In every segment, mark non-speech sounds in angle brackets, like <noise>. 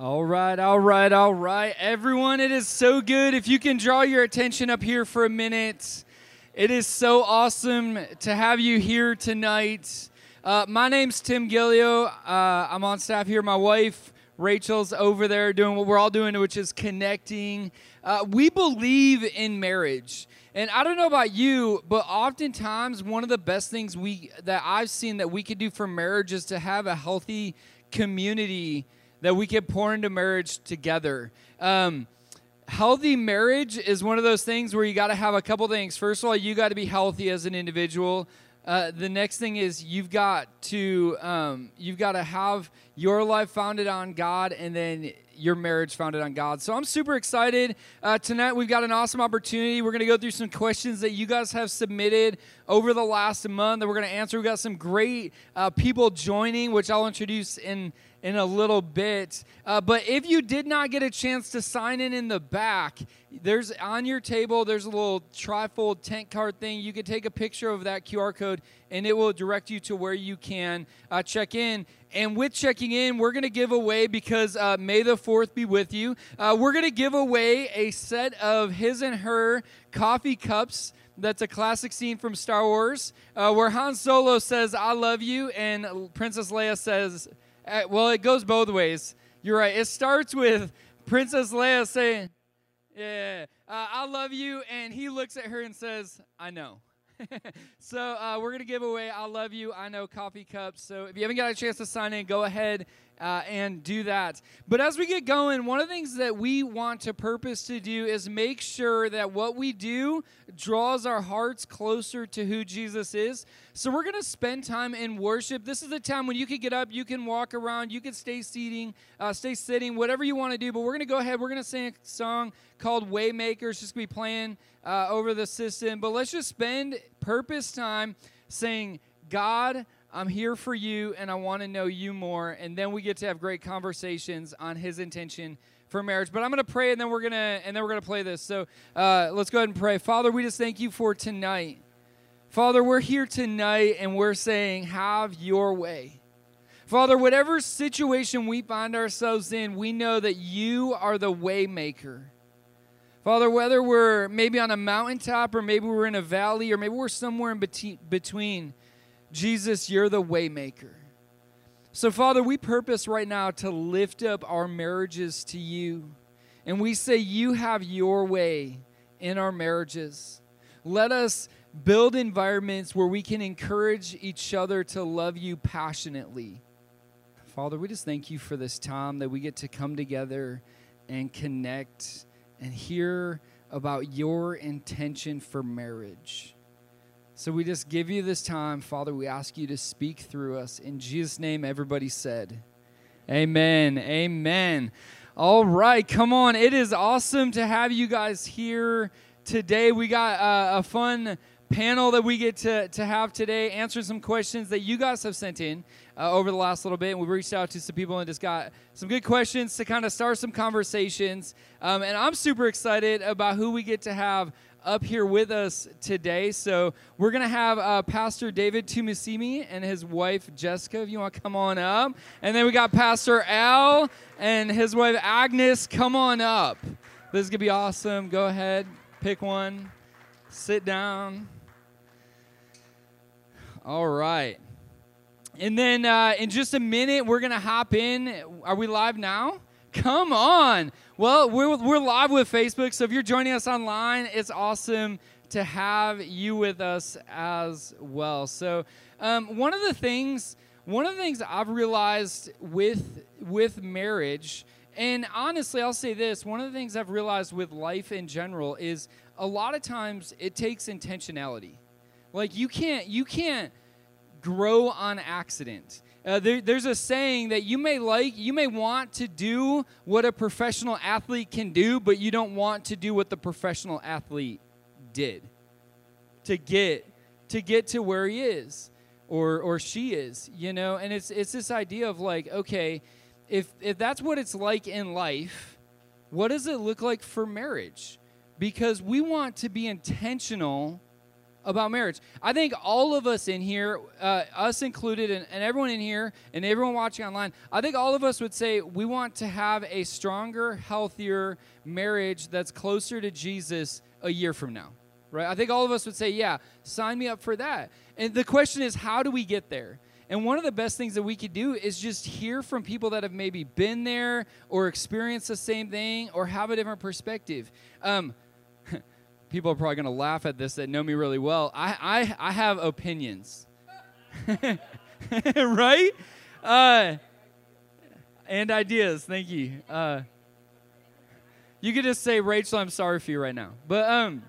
All right, all right, all right. Everyone, it is so good. If you can draw your attention up here for a minute, it is so awesome to have you here tonight. Uh, my name's Tim Gillio. Uh, I'm on staff here. My wife, Rachel's over there doing what we're all doing, which is connecting. Uh, we believe in marriage. And I don't know about you, but oftentimes one of the best things we that I've seen that we could do for marriage is to have a healthy community that we can pour into marriage together. Um, healthy marriage is one of those things where you got to have a couple things. First of all, you got to be healthy as an individual. Uh, the next thing is you've got to um, you've got to have your life founded on God, and then your marriage founded on God. So I'm super excited. Uh, tonight we've got an awesome opportunity. We're going to go through some questions that you guys have submitted over the last month that we're going to answer. We've got some great uh, people joining, which I'll introduce in in a little bit. Uh, but if you did not get a chance to sign in in the back, there's on your table, there's a little trifold tent card thing. You can take a picture of that QR code and it will direct you to where you can uh, check in. And with checking in, we're going to give away because uh, May the 4th be with you. Uh, we're going to give away a set of his and her coffee cups that's a classic scene from Star Wars, uh, where Han Solo says, I love you, and Princess Leia says, uh, well, it goes both ways. You're right. It starts with Princess Leia saying, "Yeah, uh, I love you," and he looks at her and says, "I know." <laughs> so uh, we're gonna give away "I love you, I know" coffee cups. So if you haven't got a chance to sign in, go ahead uh, and do that. But as we get going, one of the things that we want to purpose to do is make sure that what we do draws our hearts closer to who Jesus is. So we're going to spend time in worship. This is the time when you can get up, you can walk around, you can stay seating, uh, stay sitting, whatever you want to do. But we're going to go ahead. We're going to sing a song called Waymakers. Just be playing uh, over the system. But let's just spend purpose time saying, God, I'm here for you and I want to know you more. And then we get to have great conversations on his intention for marriage. But I'm going to pray and then we're going to and then we're going to play this. So uh, let's go ahead and pray. Father, we just thank you for tonight. Father, we're here tonight and we're saying, have your way. Father, whatever situation we find ourselves in, we know that you are the waymaker. Father, whether we're maybe on a mountaintop or maybe we're in a valley or maybe we're somewhere in between, Jesus, you're the waymaker. So, Father, we purpose right now to lift up our marriages to you. And we say, You have your way in our marriages. Let us build environments where we can encourage each other to love you passionately. Father, we just thank you for this time that we get to come together and connect and hear about your intention for marriage. So we just give you this time, Father. We ask you to speak through us. In Jesus' name, everybody said, Amen. Amen. All right, come on. It is awesome to have you guys here today. We got uh, a fun panel that we get to, to have today, answering some questions that you guys have sent in uh, over the last little bit. And we reached out to some people and just got some good questions to kind of start some conversations. Um, and I'm super excited about who we get to have up here with us today. So we're going to have uh, Pastor David Tumasimi and his wife Jessica, if you want to come on up. And then we got Pastor Al and his wife Agnes. Come on up. This is going to be awesome. Go ahead, pick one, sit down. All right. And then uh, in just a minute, we're going to hop in. Are we live now? Come on. Well, we're, we're live with Facebook, so if you're joining us online, it's awesome to have you with us as well. So, um, one of the things, one of the things I've realized with with marriage, and honestly, I'll say this: one of the things I've realized with life in general is a lot of times it takes intentionality. Like you can't you can't grow on accident. Uh, there, there's a saying that you may like, you may want to do what a professional athlete can do, but you don't want to do what the professional athlete did to get to get to where he is or or she is, you know. And it's it's this idea of like, okay, if if that's what it's like in life, what does it look like for marriage? Because we want to be intentional about marriage. I think all of us in here, uh, us included, and, and, everyone in here, and everyone watching online, I think all of us would say we want to have a stronger, healthier marriage that's closer to Jesus a year from now, right? I think all of us would say, yeah, sign me up for that. And the question is, how do we get there? And one of the best things that we could do is just hear from people that have maybe been there or experienced the same thing or have a different perspective. Um, people are probably going to laugh at this that know me really well. I, I, I have opinions. <laughs> right? Uh, and ideas. Thank you. Uh, you could just say, Rachel, I'm sorry for you right now. But um,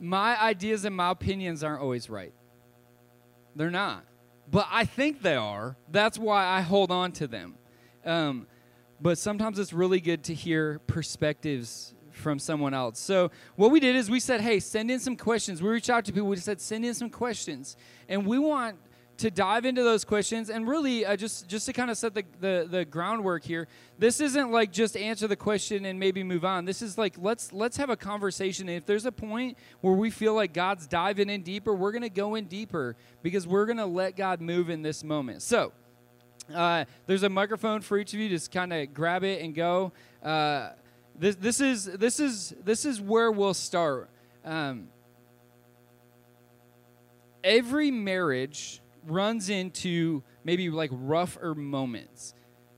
my ideas and my opinions aren't always right. They're not. But I think they are. That's why I hold on to them. Um, but sometimes it's really good to hear perspectives from someone else. So what we did is we said, hey, send in some questions. We reached out to people. We said, send in some questions, and we want to dive into those questions and really uh, just just to kind of set the, the the groundwork here this isn't like just answer the question and maybe move on this is like let's let's have a conversation and if there's a point where we feel like god's diving in deeper we're to go in deeper because we're to let god move in this moment so uh, there's a microphone for each of you just kind of grab it and go uh, this, this is this is this is where we'll start um, every marriage runs into maybe like rougher moments.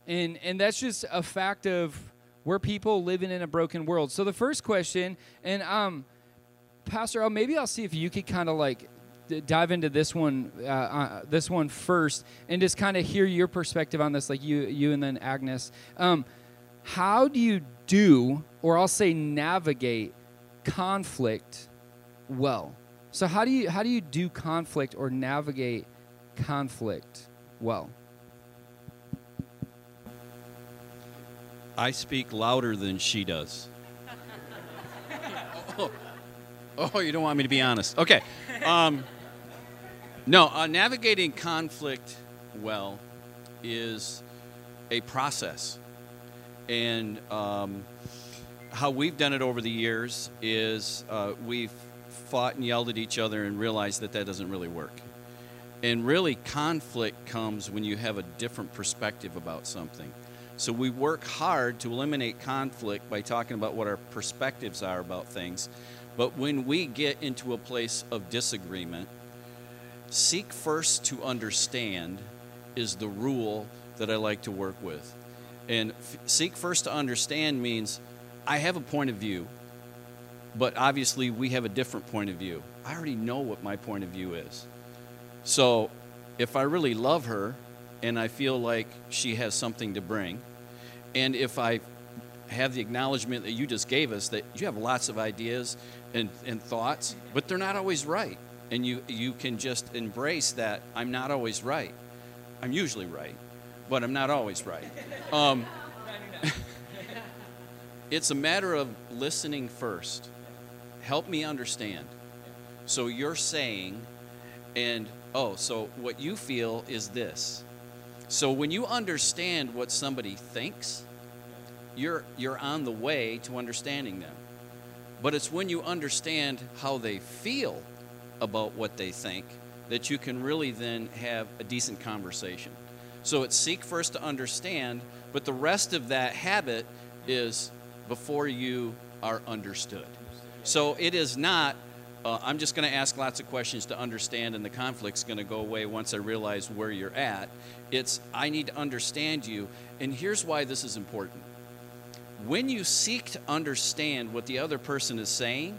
And and that's just a fact of we're people living in a broken world. So the first question, and um, Pastor, oh, maybe I'll see if you could kind of like dive into this one, uh, uh, this one first, and just kind of hear your perspective on this, like you, you, and then Agnes. Um, how do you do, or I'll say, navigate conflict well? So how do you how do you do conflict or navigate conflict well? I speak louder than she does. <laughs> oh, oh, you don't want me to be honest. Okay. Um, no, uh, navigating conflict well is a process. And um, how we've done it over the years is uh, we've fought and yelled at each other and realized that that doesn't really work. And really, conflict comes when you have a different perspective about something. So we work hard to eliminate conflict by talking about what our perspectives are about things. But when we get into a place of disagreement, seek first to understand is the rule that I like to work with. And f- seek first to understand means I have a point of view, but obviously we have a different point of view. I already know what my point of view is. So if I really love her and I feel like she has something to bring, and if I have the acknowledgement that you just gave us that you have lots of ideas and, and thoughts, but they're not always right. And you, you can just embrace that I'm not always right. I'm usually right, but I'm not always right. Um, <laughs> it's a matter of listening first. Help me understand. So you're saying, and oh, so what you feel is this. So when you understand what somebody thinks, you're, you're on the way to understanding them. But it's when you understand how they feel about what they think that you can really then have a decent conversation. So it's seek first to understand, but the rest of that habit is before you are understood. So it is not uh, I'm just going to ask lots of questions to understand, and the conflict's going to go away once I realize where you're at. It's, I need to understand you, and here's why this is important. When you seek to understand what the other person is saying,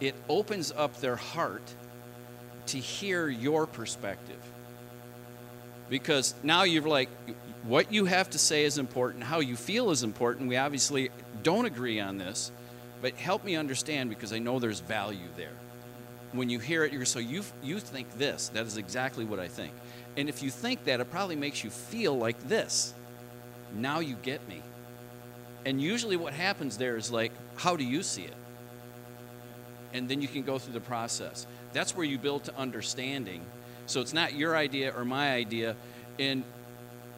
it opens up their heart to hear your perspective. Because now you're like, what you have to say is important, how you feel is important. We obviously don't agree on this but help me understand because I know there's value there. When you hear it, you're so you you think this. That is exactly what I think. And if you think that, it probably makes you feel like this. Now you get me. And usually, what happens there is like, how do you see it? And then you can go through the process. That's where you build to understanding. So it's not your idea or my idea. And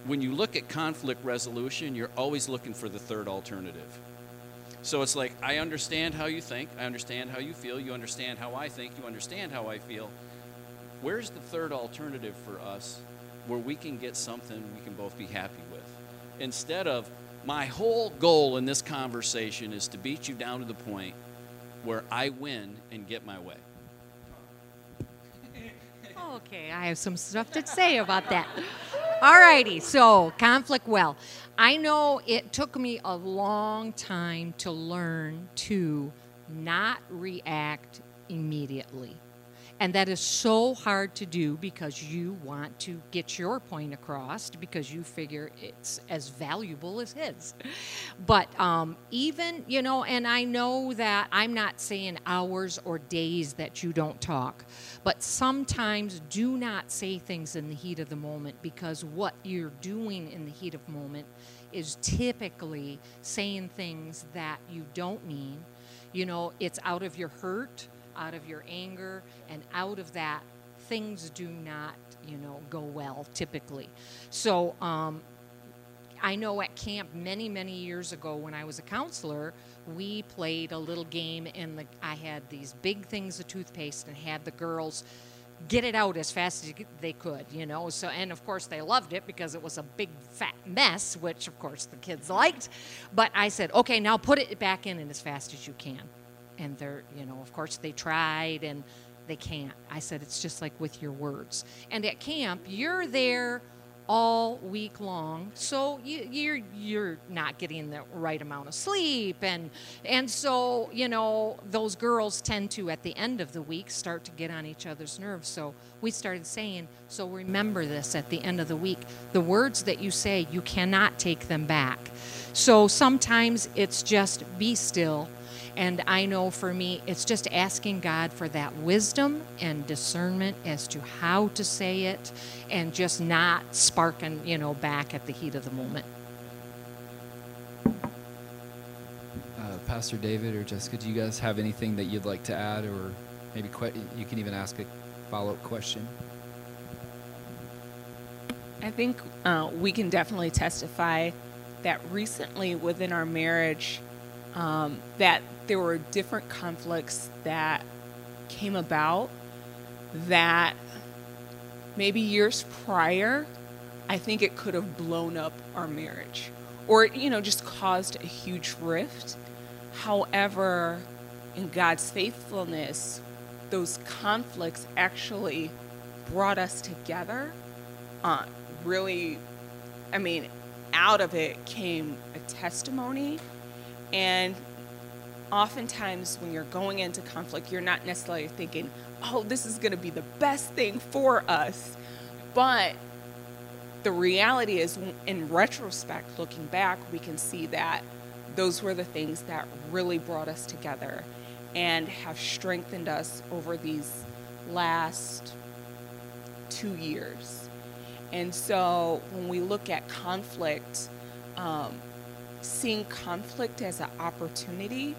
when you look at conflict resolution, you're always looking for the third alternative So it's like, I understand how you think, I understand how you feel, you understand how I think, you understand how I feel. Where's the third alternative for us where we can get something we can both be happy with? Instead of, my whole goal in this conversation is to beat you down to the point where I win and get my way. Okay, I have some stuff to say about that. All righty, so conflict well. I know it took me a long time to learn to not react immediately. And that is so hard to do because you want to get your point across because you figure it's as valuable as his. But um, even, you know, and I know that I'm not saying hours or days that you don't talk, but sometimes do not say things in the heat of the moment because what you're doing in the heat of moment is typically saying things that you don't mean. You know, it's out of your hurt out of your anger, and out of that, things do not, you know, go well typically. So um, I know at camp many, many years ago when I was a counselor, we played a little game, and the, I had these big things of toothpaste and had the girls get it out as fast as they could, you know. So, and of course, they loved it because it was a big fat mess, which of course the kids liked. But I said, okay, now put it back in and as fast as you can and they're, you know, of course they tried and they can't. I said, it's just like with your words. And at camp, you're there all week long so you, you're you're not getting the right amount of sleep and and so you know those girls tend to at the end of the week start to get on each other's nerves so we started saying so remember this at the end of the week the words that you say you cannot take them back so sometimes it's just be still and I know for me, it's just asking God for that wisdom and discernment as to how to say it and just not sparking, you know, back at the heat of the moment. Uh, Pastor David or Jessica, do you guys have anything that you'd like to add, or maybe que- you can even ask a follow up question? I think uh, we can definitely testify that recently within our marriage, um, that there were different conflicts that came about that maybe years prior, I think it could have blown up our marriage or, you know, just caused a huge rift. However, in God's faithfulness, those conflicts actually brought us together. Uh, really, I mean, out of it came a testimony and oftentimes when you're going into conflict, you're not necessarily thinking, oh, this is going to be the best thing for us. But the reality is, in retrospect, looking back, we can see that those were the things that really brought us together and have strengthened us over these last two years. And so when we look at conflict, um, seeing conflict as an opportunity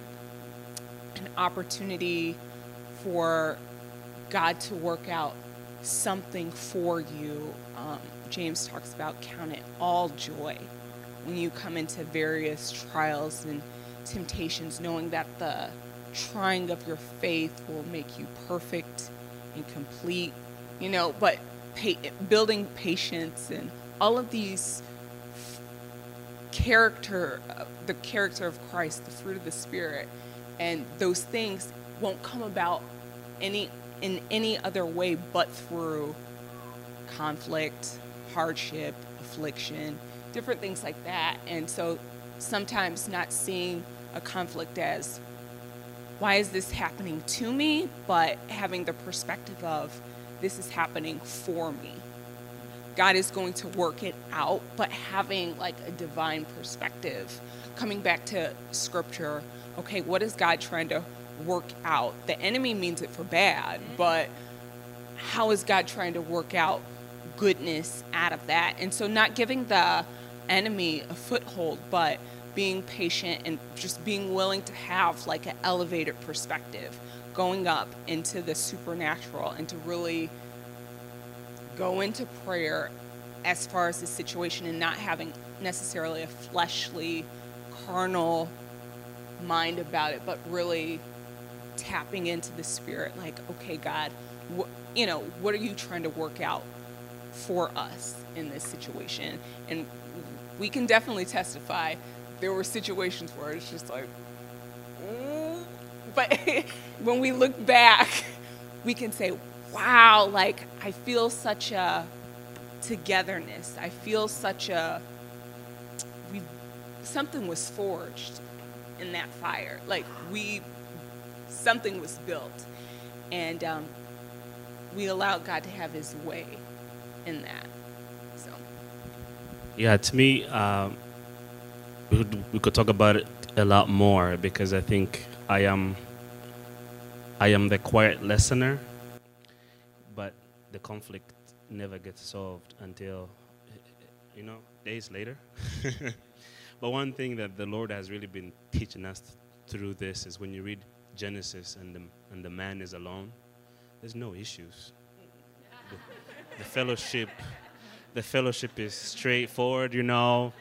an opportunity for God to work out something for you. Um, James talks about count it all joy when you come into various trials and temptations, knowing that the trying of your faith will make you perfect and complete, you know, but pa- building patience and all of these character, uh, the character of Christ, the fruit of the Spirit, and those things won't come about any in any other way but through conflict, hardship, affliction, different things like that. And so sometimes not seeing a conflict as why is this happening to me, but having the perspective of this is happening for me. God is going to work it out, but having like a divine perspective, coming back to scripture okay, what is God trying to work out? The enemy means it for bad, but how is God trying to work out goodness out of that? And so, not giving the enemy a foothold, but being patient and just being willing to have like an elevated perspective, going up into the supernatural and to really go into prayer as far as the situation and not having necessarily a fleshly, carnal mind about it, but really tapping into the spirit like, okay, God, wh- you know, what are you trying to work out for us in this situation? And we can definitely testify there were situations where it's just like, mm. but <laughs> when we look back, we can say, wow, like I feel such a togetherness. I feel such a we something was forged in that fire. Like we something was built, and um, we allowed God to have His way in that. So Yeah, to me, um, we, could, we could talk about it a lot more because I think I am I am the quiet listener, but the conflict never gets solved until you know days later. <laughs> but one thing that the Lord has really been teaching us through this is when you read Genesis and the, and the man is alone, there's no issues. The, the fellowship, the fellowship is straightforward, you know.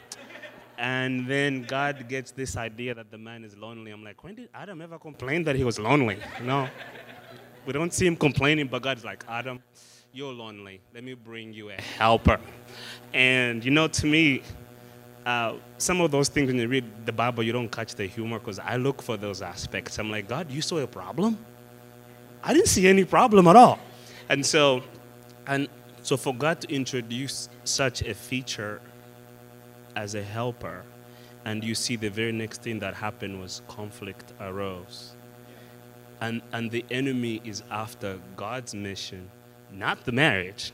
And then God gets this idea that the man is lonely. I'm like, when did Adam ever complain that he was lonely? No. we don't see him complaining, but God's like, Adam, you're lonely. Let me bring you a helper. And you know, to me, uh, some of those things when you read the Bible, you don't catch the humor because I look for those aspects. I'm like, God, you saw a problem? I didn't see any problem at all. And so, and so for God to introduce such a feature as a helper, and you see the very next thing that happened was conflict arose. And, and the enemy is after God's mission, not the marriage,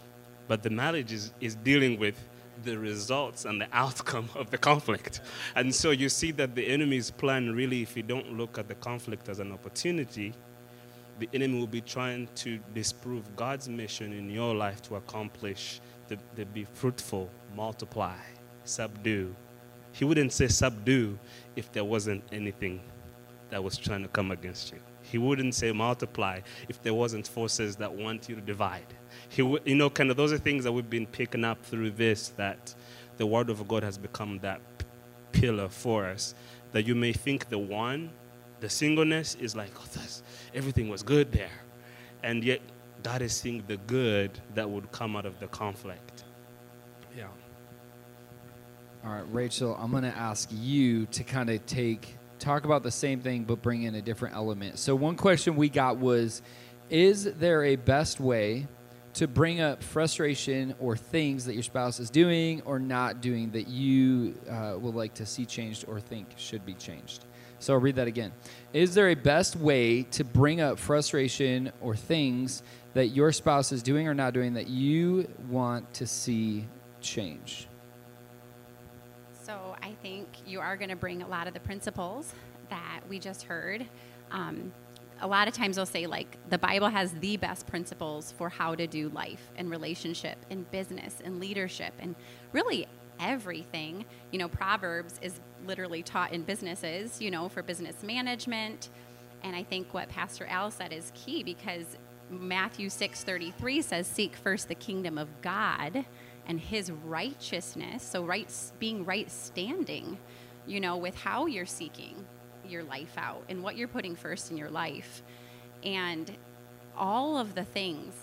but the marriage is, is dealing with the results and the outcome of the conflict. And so you see that the enemy's plan really, if you don't look at the conflict as an opportunity, the enemy will be trying to disprove God's mission in your life to accomplish the be fruitful, multiply, subdue. He wouldn't say subdue if there wasn't anything that was trying to come against you. He wouldn't say multiply if there wasn't forces that want you to divide. He, you know, kind of those are things that we've been picking up through this. That the Word of God has become that pillar for us. That you may think the one, the singleness is like, oh, that's, everything was good there, and yet God is seeing the good that would come out of the conflict. Yeah. All right, Rachel, I'm going to ask you to kind of take talk about the same thing but bring in a different element. So one question we got was is there a best way to bring up frustration or things that your spouse is doing or not doing that you uh, would like to see changed or think should be changed? So I'll read that again. Is there a best way to bring up frustration or things that your spouse is doing or not doing that you want to see change? So I think you are going to bring a lot of the principles that we just heard. Um, a lot of times they'll say like the bible has the best principles for how to do life and relationship and business and leadership and really everything. You know proverbs is literally taught in businesses you know for business management. And i think what pastor al said is key because matthew 6.33 says seek first the kingdom of god and his righteousness. So right being right standing you know with how you're seeking your life out and what you're putting first in your life. And all of the things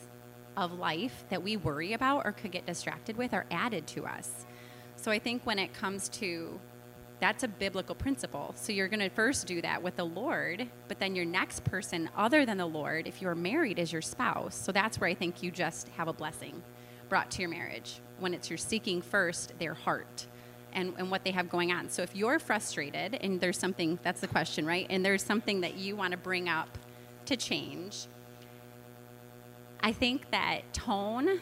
of life that we worry about or could get distracted with are added to us. So I think when it comes to that's a biblical principle. So you're going to first do that with the Lord, but then your next person other than the Lord, if you're married, is your spouse. So that's where I think you just have a blessing brought to your marriage when it's you're seeking first their heart and, and what they have going on. So if you're frustrated and there's something, that's the question, right? And there's something that you want to bring up to change, I think that tone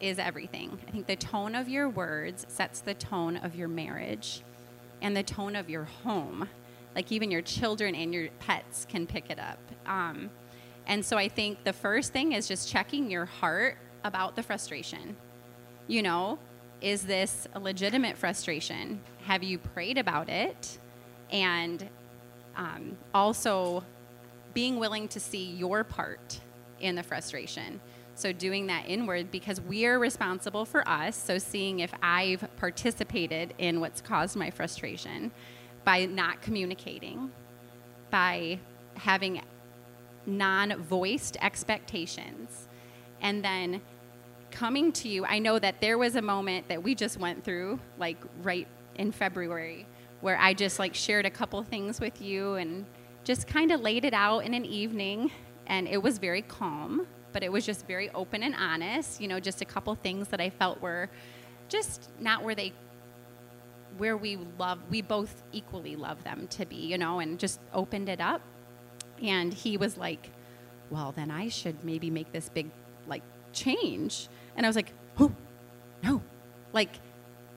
is everything. I think the tone of your words sets the tone of your marriage and the tone of your home. Like even your children and your pets can pick it up. Um, and so I think the first thing is just checking your heart about the frustration. You know, is this a legitimate frustration? Have you prayed about it? And um, also being willing to see your part in the frustration. So, doing that inward because we're responsible for us. So, seeing if I've participated in what's caused my frustration by not communicating by having non voiced expectations. And then coming to you, I know that there was a moment that we just went through, like right in February, where I just like shared a couple things with you and just kind of laid it out in an evening. And it was very calm, but it was just very open and honest. You know, just a couple things that I felt were just not where they where we love we both equally love them to be you know and just opened it up and he was like well then i should maybe make this big like change and i was like oh no like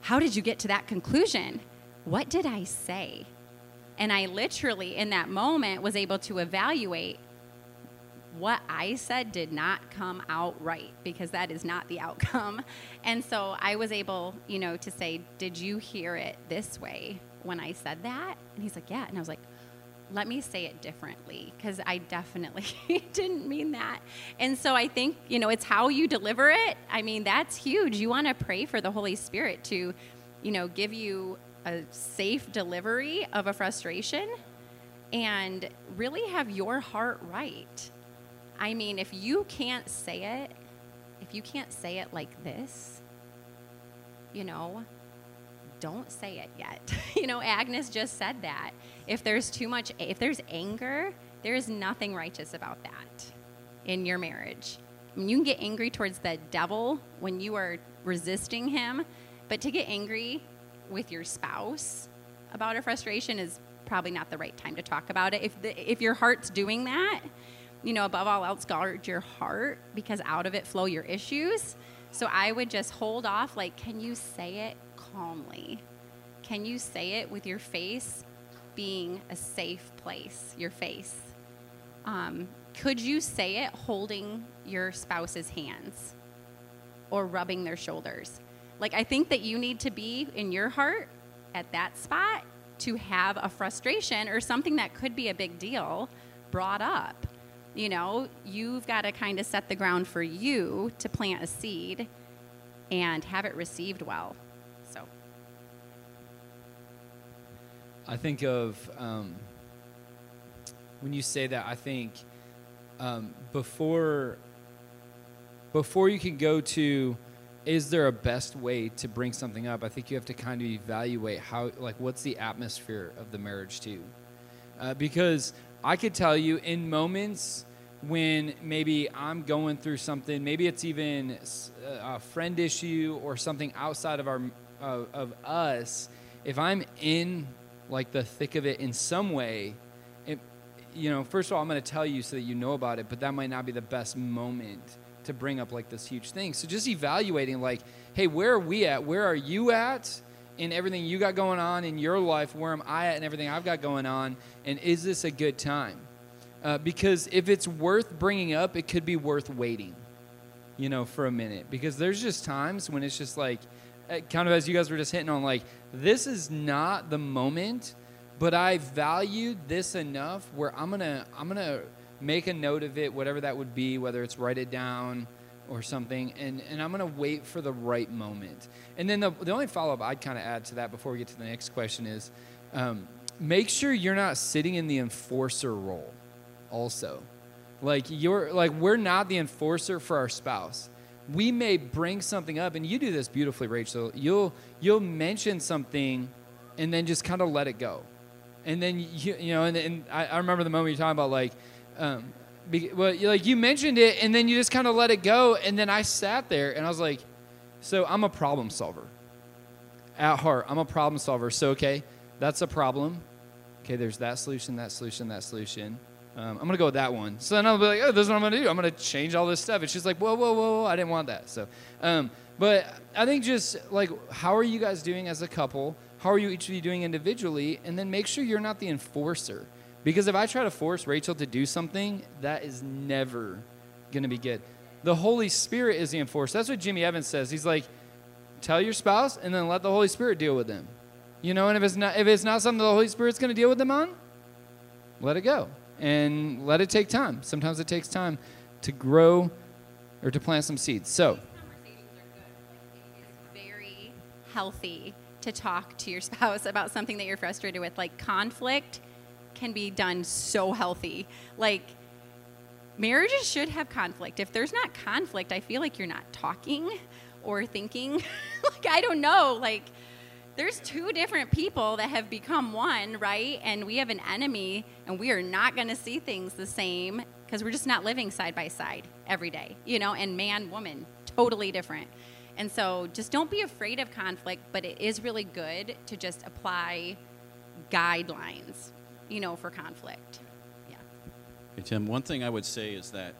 how did you get to that conclusion what did i say and i literally in that moment was able to evaluate what I said did not come out right because that is not the <laughs> outcome. And so I was able, you know, to say, Did you hear it this way when I said that? And he's like, Yeah. And I was like, Let me say it differently because I definitely <laughs> didn't mean that. And so I think, you know, it's how you deliver it. I mean, that's huge. You want to pray for the Holy Spirit to, you know, give you a safe delivery of a frustration and really have your heart right I mean, if you can't say it, if you can't say it like this, you know, don't say it yet. <laughs> you know, Agnes just said that. If there's too much, if there's anger, there is nothing righteous about that in your marriage. I mean, you can get angry towards the devil when you are resisting him, but to get angry with your spouse about a frustration is probably not the right time to talk about it. If the, if your heart's doing that, you know, above all else, guard your heart because out of it flow your issues. So I would just hold off, like, can you say it calmly? Can you say it with your face being a safe place, your face? Um, could you say it holding your spouse's hands or rubbing their shoulders? Like, I think that you need to be in your heart at that spot to have a frustration or something that could be a big deal brought up you know, you've got to kind of set the ground for you to plant a seed and have it received well. I think of um, when you say that. I think um, before before you can go to is there a best way to bring something up? I think you have to kind of evaluate how like what's the atmosphere of the marriage too, uh, because I could tell you in moments when maybe I'm going through something, maybe it's even a friend issue or something outside of our of us. If I'm in like the thick of it in some way, it, you know, first of all, I'm going to tell you so that you know about it, but that might not be the best moment to bring up like this huge thing. So just evaluating, like, hey, where are we at? Where are you at? in everything you got going on in your life, where am I at in everything I've got going on, and is this a good time? Uh, because if it's worth bringing up, it could be worth waiting, you know, for a minute. Because there's just times when it's just like, kind of as you guys were just hitting on, like, this is not the moment, but I valued this enough where I'm gonna, I'm gonna make a note of it, whatever that would be, whether it's write it down or something, and, and I'm gonna wait for the right moment. And then the, the only follow up I'd kind of add to that before we get to the next question is um, make sure you're not sitting in the enforcer role also. Like you're like we're not the enforcer for our spouse. We may bring something up and you do this beautifully, Rachel. You'll you'll mention something and then just kind of let it go. And then you you know and, and I, I remember the moment you're talking about like um, be, well, like you mentioned it, and then you just kind of let it go, and then I sat there, and I was like, so I'm a problem solver. At heart, I'm a problem solver. So okay, that's a problem. Okay, there's that solution, that solution, that solution. Um, I'm gonna go with that one. So then I'll be like, oh, this is what I'm gonna do. I'm gonna change all this stuff. And she's like, whoa, whoa, whoa, whoa. I didn't want that. So, um, but I think just like, how are you guys doing as a couple? How are you each of you doing individually? And then make sure you're not the enforcer. Because if I try to force Rachel to do something, that is never gonna be good. The Holy Spirit is the enforcer. That's what Jimmy Evans says. He's like, tell your spouse and then let the Holy Spirit deal with them. You know, and if it's not if it's not something the Holy Spirit's gonna deal with them on, let it go and let it take time. Sometimes it takes time to grow or to plant some seeds. So, very healthy to talk to your <laughs> spouse about something that you're frustrated with. Like conflict can be done so healthy. Like, marriages should have conflict. If there's not conflict, I feel like you're not talking or thinking. <laughs> like, I don't know. Like, there's two different people that have become one, right? And we have an enemy, and we are not going to see things the same because we're just not living side by side every day, you know, and man, woman, totally different. And so just don't be afraid of conflict, but it is really good to just apply guidelines, you know, for conflict. Yeah. Hey, Tim, one thing I would say is that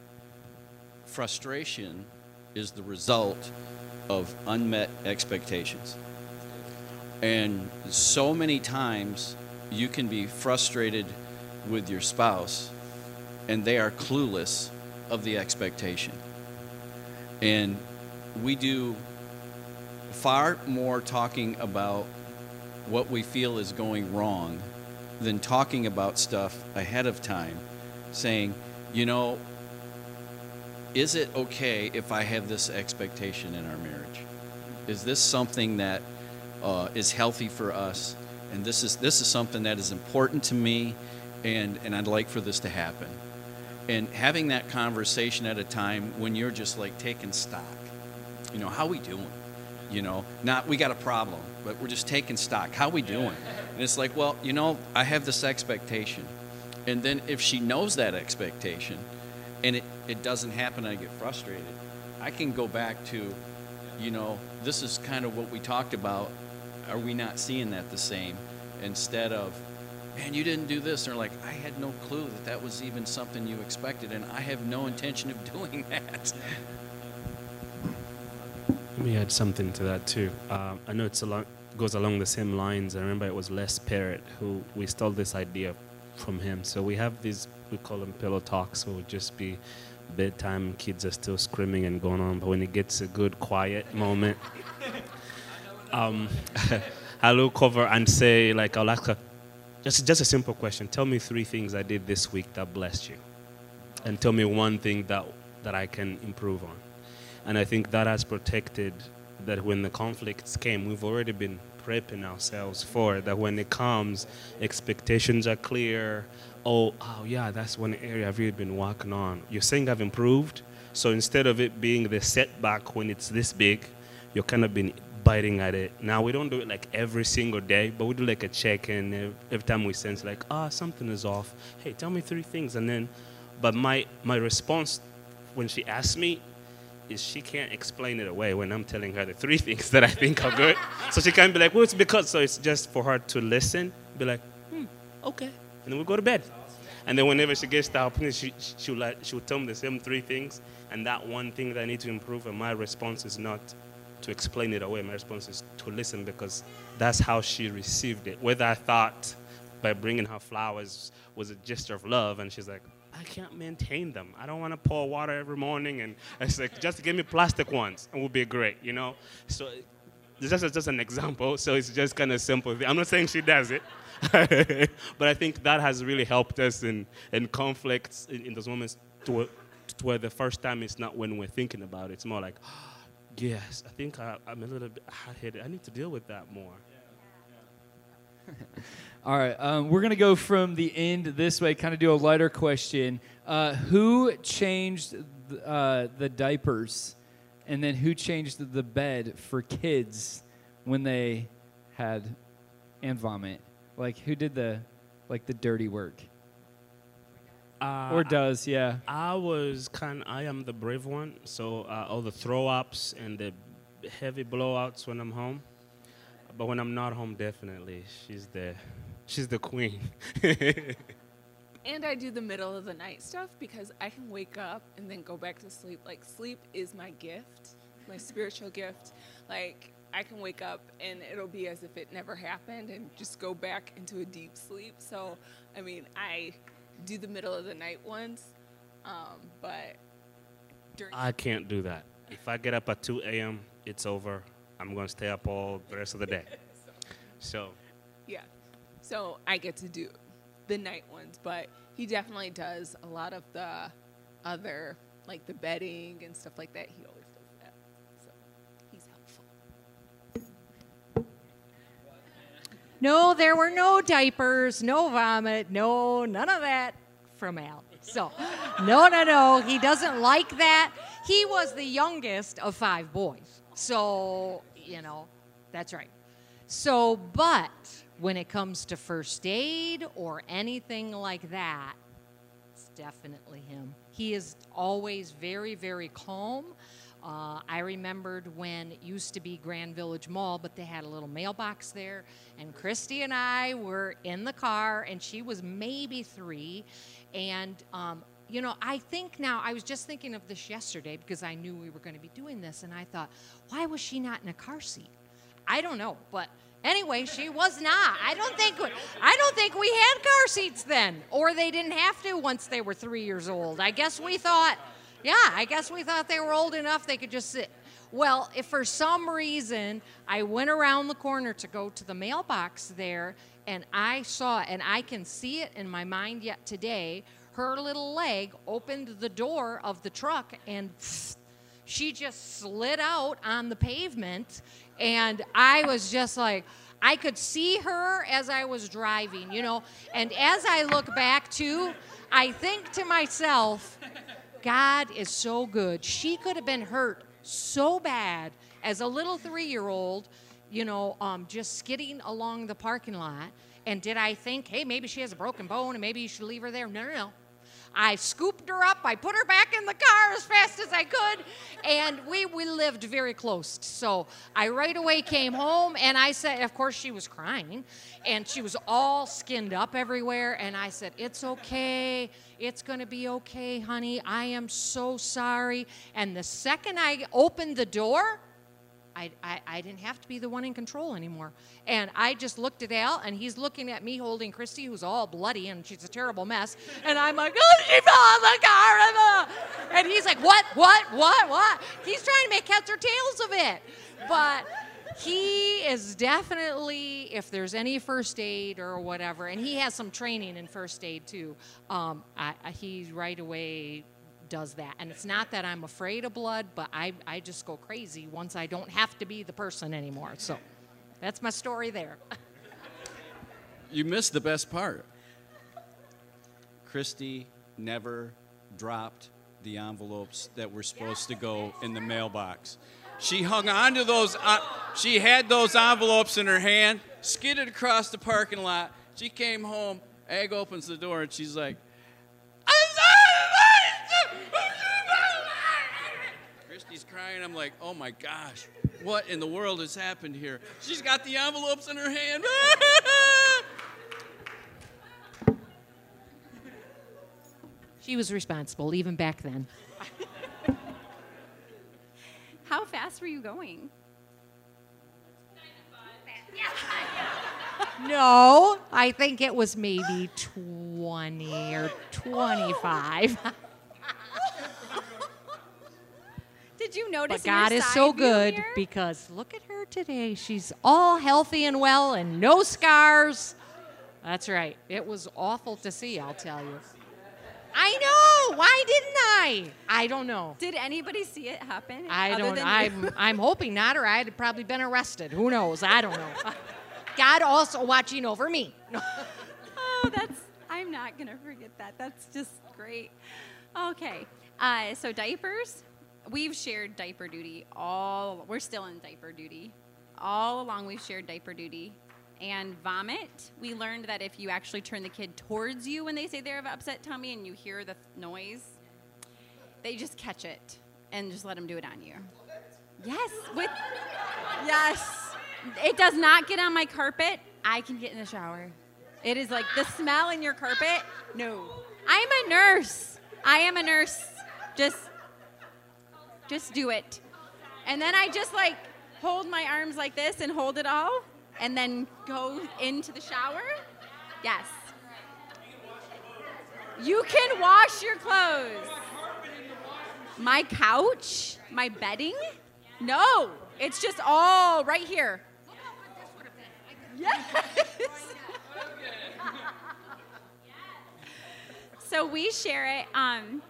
frustration is the result of unmet expectations. And so many times you can be frustrated with your spouse and they are clueless of the expectation. And we do far more talking about what we feel is going wrong than talking about stuff ahead of time, saying, you know, is it okay if I have this expectation in our marriage? Is this something that uh, is healthy for us? And this is this is something that is important to me, and and I'd like for this to happen. And having that conversation at a time when you're just like taking stock, you know, how we doing? You know, not we got a problem, but we're just taking stock. How we doing? And it's like, well, you know, I have this expectation, and then if she knows that expectation, and it, it doesn't happen, I get frustrated. I can go back to, you know, this is kind of what we talked about. Are we not seeing that the same? Instead of, man, you didn't do this. They're like, I had no clue that that was even something you expected, and I have no intention of <laughs> doing that. Let me add something to that too. Um, I know it's a lot goes along the same lines. I remember it was Les Parrott who we stole this idea from him. So we have these we call them pillow talks. So it would just be bedtime. Kids are still screaming and going on, but when it gets a good quiet moment, um, I look over and say like I'll ask just just a simple question. Tell me three things I did this week that blessed you, and tell me one thing that that I can improve on. And I think that has protected that when the conflicts came, we've already been prepping ourselves for that when it comes, expectations are clear. Oh, oh yeah, that's one area I've really been working on. You're saying I've improved. So instead of it being the setback when it's this big, you're kind of been biting at it. Now we don't do it like every single day, but we do like a check-in every, every time we sense like, ah, oh, something is off. Hey, tell me three things, and then, but my my response when she asks me is she can't explain it away when I'm telling her the three <laughs> things that I think are good. so she can't be like, well, it's because. So it's just for her to listen, be like, hmm, okay, and then we go to bed. And then whenever she gets our point, she she'll like she'll tell me the same three things, and that one thing that I need to improve. And my response is not to explain it away. My response is to listen because that's how she received it. Whether I thought by bringing her flowers was a gesture of love, and she's like, I can't maintain them. I don't want to pour water every morning, and it's like just give me plastic ones, and we'll be great, you know. So this is just an example. So it's just kind of simple. I'm not saying she does it, <laughs> but I think that has really helped us in in conflicts in, in those moments to, to, where the first time it's not when we're thinking about it. It's more like, yes, I think I, I'm a little bit hot-headed. I need to deal with that more. <laughs> All right, um, we're gonna go from the end this way, kind of do a lighter question. Uh, who changed th- uh, the diapers, and then who changed the bed for kids when they had and vomit? Like who did the like the dirty work? Uh, or does yeah? I was kind. I am the brave one, so uh, all the throw ups and the heavy blowouts when I'm home. But when I'm not home, definitely she's the she's the queen. <laughs> and I do the middle of the night stuff because I can wake up and then go back to sleep. Like sleep is my gift, my spiritual gift. Like I can wake up and it'll be as if it never happened and just go back into a deep sleep. So I mean, I do the middle of the night ones, um, but I can't do that. If I get up at 2 a.m., it's over. I'm going to stay up all the rest of the day. <laughs> So, yeah. So I get to do the night ones, but he definitely does a lot of the other, like the bedding and stuff like that. He No, there were no diapers, no vomit, no, none of that from Al. So, no, no, no. He doesn't like that. He was the youngest of five boys. So, you know, that's right. So, but when it comes to first aid or anything like that, it's definitely him. He is always very, very calm. Uh, I remembered when it used to be Grand Village Mall, but they had a little mailbox there, and Christy and I were in the car, and she was maybe three, and um, you know, I think now I was just thinking of this yesterday because I knew we were going to be doing this, and I thought, why was she not in a car seat? I don't know, but anyway, she was not. I don't think I don't think we had car seats then, or they didn't have to once they were three years old. I guess we thought yeah, I guess we thought they were old enough they could just sit. Well, if for some reason I went around the corner to go to the mailbox there and I saw, and I can see it in my mind yet today, her little leg opened the door of the truck and <sniffs> she just slid out on the pavement. And I was just like, I could see her as I was driving, you know. And as I look back to, I think to myself, God is so good. She could have been hurt so bad as a little three year old, you know, um, just skidding along the parking lot. And did I think, hey, maybe she has a broken bone and maybe you should leave her there? No, no, no. I scooped her up, I put her back in the car as fast as I could, and we, we lived very close. So I right away came home and I said, of course, she was crying and she was all skinned up everywhere. And I said, It's okay. It's going to be okay, honey. I am so sorry. And the second I opened the door, I, I, I, didn't have to be the one in control anymore. And I just looked at Al, and he's looking at me holding Christy, who's all bloody, and she's a terrible mess. And I'm like, oh, she fell in the car. And he's like, what, what, what, what? He's trying to make heads or tails of it. But he is definitely, if there's any first aid or whatever, and he has some training in first aid too, um, I, I, he right away does that. And it's not that I'm afraid of blood, but I, I just go crazy once I don't have to be the person anymore. So that's my story there. <laughs> you missed the best part. Christy never dropped the envelopes that were supposed to go in the mailbox. She hung on to those, uh, she had those envelopes in her hand, skidded across the parking lot. She came home, Ag opens the door, and she's like, Christy's crying. I'm like, oh my gosh, what in the world has happened here? She's got the envelopes in her hand. she was responsible even back then. <laughs> How fast were you going? <laughs> no, I think it was maybe 20 or 25. <laughs> Did you notice? But God is so good here? because look at her today. She's all healthy and well and no scars. That's right. It was awful to see, I'll tell you. I know. Why didn't I? I don't know. Did anybody see it happen? I don't. I'm. I'm hoping not, or I'd probably been arrested. Who knows? I don't know. <laughs> God also watching over me. <laughs> oh, that's. I'm not gonna forget that. That's just great. Okay. Uh, so diapers. We've shared diaper duty all. We're still in diaper duty. All along, we've shared diaper duty and vomit. We learned that if you actually turn the kid towards you when they say they have upset tummy and you hear the noise, they just catch it and just let them do it on you. Yes, with yes. It does not get on my carpet. I can get in the shower. It is like the smell in your carpet. No. I'm a nurse. I am a nurse. Just just do it. And then I just like hold my arms like this and hold it all and then go into the shower? Yes. You can wash your clothes. My couch? My bedding? No, it's just all right here. Yes. <laughs> so we share it. Um,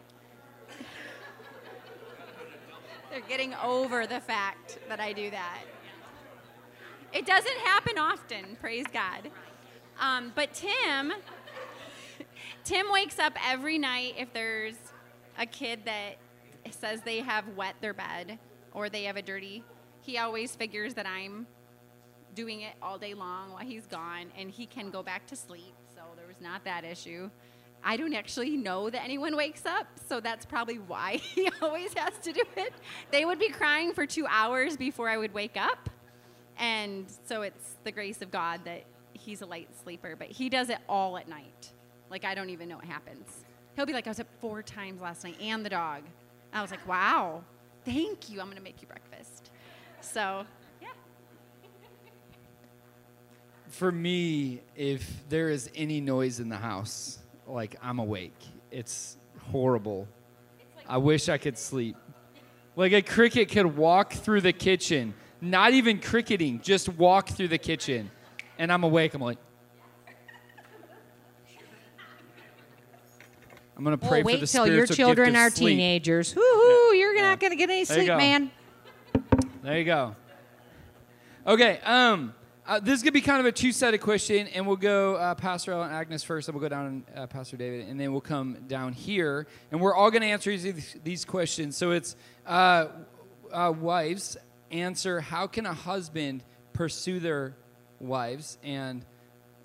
they're getting over the fact that I do that It doesn't happen often, praise God. Um, but Tim, Tim wakes up every night if there's a kid that says they have wet their bed or they have a dirty. He always figures that I'm doing it all day long while he's gone, and he can go back to sleep. So there was not that issue. I don't actually know that anyone wakes up, so that's probably why <laughs> he always has to do it. They would be crying for two hours before I would wake up. And so it's the grace of God that he's a light sleeper, but he does it all at night. Like, I don't even know what happens. He'll be like, I was up four times last night and the dog. I was like, wow, thank you. I'm going to make you breakfast. So, yeah. For me, if there is any noise in the house, like I'm awake. It's horrible. I wish I could sleep. Like a cricket could walk through the kitchen, not even cricketing, just walk through the kitchen, and I'm awake. I'm like, I'm gonna pray oh, for wait the till your children are sleep. teenagers. Woo-hoo, you're not going to get any There sleep, man. There you go. Okay, um, uh, this is gonna be kind of a two-sided question, and we'll go uh, Pastor Ellen and Agnes first, and we'll go down uh, Pastor David, and then we'll come down here, and we're all gonna answer these, these questions. So it's uh, uh, wives answer how can a husband pursue their wives, and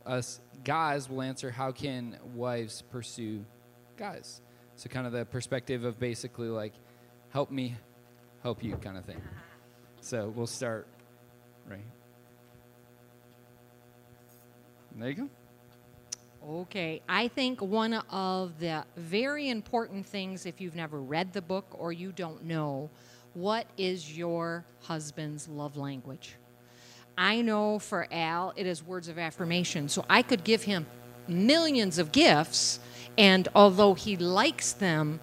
us guys will answer how can wives pursue guys. So kind of the perspective of basically like help me help you kind of thing. So we'll start right. There you go. Okay, I think one of the very important things, if you've never read the book or you don't know, what is your husband's love language? I know for Al, it is words of affirmation. So I could give him millions of gifts, and although he likes them,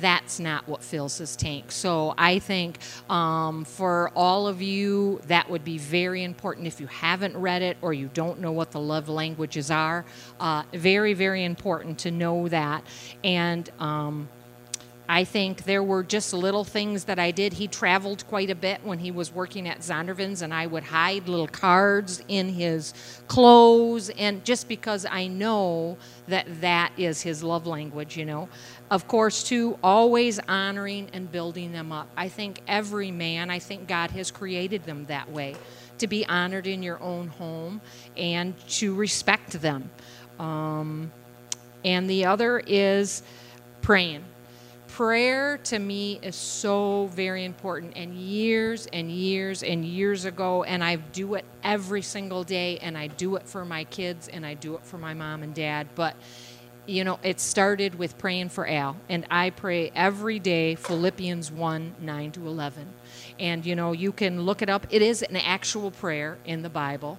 that's not what fills his tank. So I think um, for all of you, that would be very important. If you haven't read it or you don't know what the love languages are, uh, very, very important to know that. And um, I think there were just little things that I did. He traveled quite a bit when he was working at Zondervan's, and I would hide little cards in his clothes, and just because I know that that is his love language, you know. Of course, too, always honoring and building them up. I think every man, I think God has created them that way to be honored in your own home and to respect them. Um, and the other is praying prayer to me is so very important. And years and years and years ago and i do it every single day and i do it for my kids and i do it for my mom and dad. But you know it started with praying for al. And i pray every day philippians 1 9 to 11 and you know you can look it up. It is an actual prayer in the bible.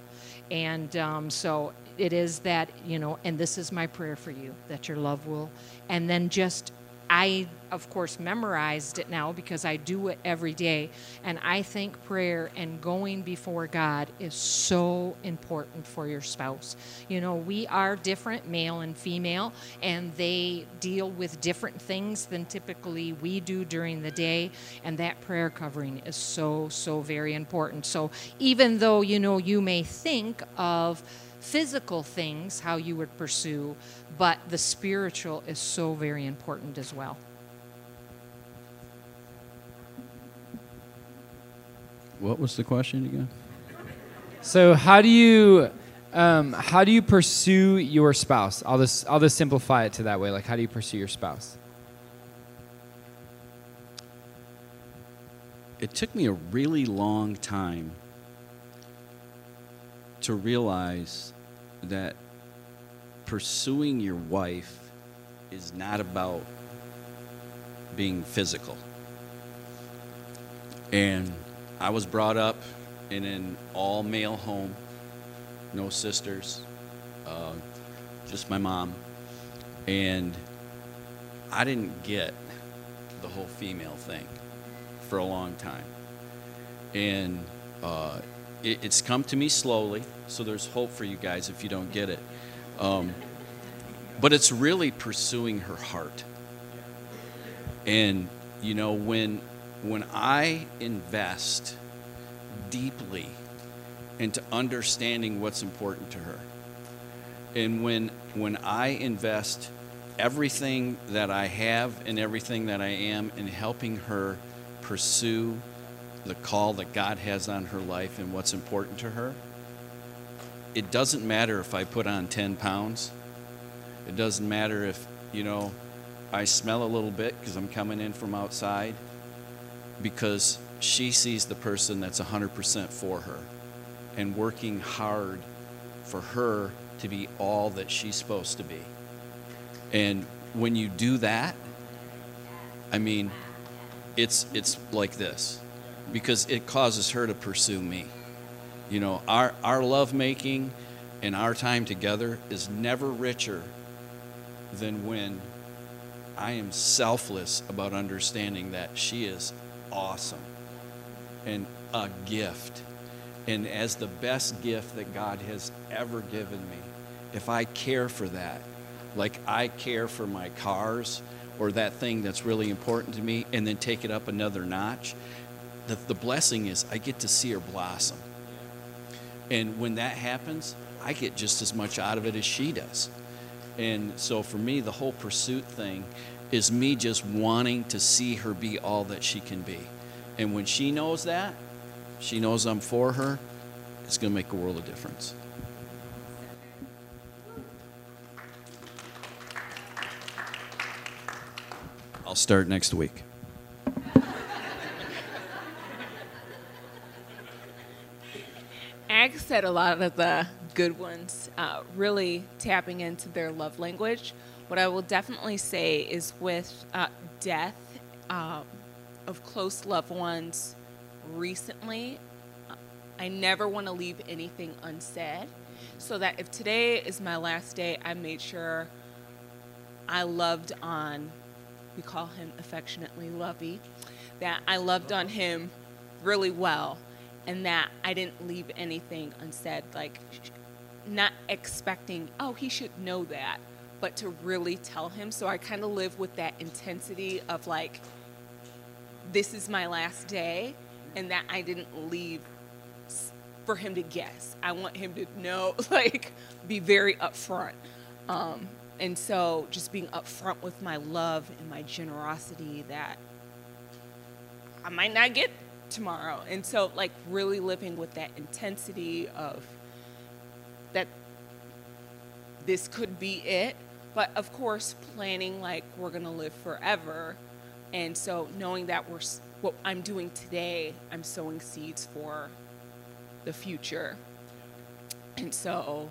And um, so it is that you know and this is my prayer for you that your love will and then just I, of course, memorized it now because I do it every day. And I think prayer and going before God is so important for your spouse. You know, we are different, male and female, and they deal with different things than typically we do during the day. And that prayer covering is so, so very important. So even though, you know, you may think of, physical things, how you would pursue, but the spiritual is so very important as well. What was the question again? So how do you um, how do you pursue your spouse? I'll just I'll just simplify it to that way. Like how do you pursue your spouse? It took me a really long time to realize that pursuing your wife is not about being physical. And I was brought up in an all male home, no sisters, uh, just my mom. And I didn't get the whole female thing for a long time. And uh, it, it's come to me slowly, so there's hope for you guys if you don't get it. Um, but it's really pursuing her heart. And you know when when I invest deeply into understanding what's important to her. And when when I invest everything that I have and everything that I am in helping her pursue the call that God has on her life and what's important to her, it doesn't matter if I put on 10 pounds. It doesn't matter if, you know, I smell a little bit because I'm coming in from outside because she sees the person that's 100% for her and working hard for her to be all that she's supposed to be. And when you do that, I mean, it's it's like this because it causes her to pursue me. You know, our our love making and our time together is never richer than when I am selfless about understanding that she is awesome and a gift. And as the best gift that God has ever given me, if I care for that, like I care for my cars or that thing that's really important to me, and then take it up another notch, the, the blessing is I get to see her blossom. And when that happens, I get just as much out of it as she does. And so for me, the whole pursuit thing is me just wanting to see her be all that she can be. And when she knows that, she knows I'm for her, it's going to make a world of difference. I'll start next week. Ag said a lot of the good ones, uh, really tapping into their love language. What I will definitely say is with uh, death uh, of close loved ones recently, I never want to leave anything unsaid. So that if today is my last day, I made sure I loved on, we call him affectionately Lovey, that I loved on him really well and that I didn't leave anything unsaid. Like, not expecting, oh, he should know that, but to really tell him. So I kind of live with that intensity of like, this is my last day, and that I didn't leave for him to guess. I want him to know, <laughs> like, be very upfront. Um, and so just being upfront with my love and my generosity that I might not get tomorrow. And so, like, really living with that intensity of that this could be it. But of course, planning like we're going to live forever. And so, knowing that we're what I'm doing today, I'm sowing seeds for the future. And so,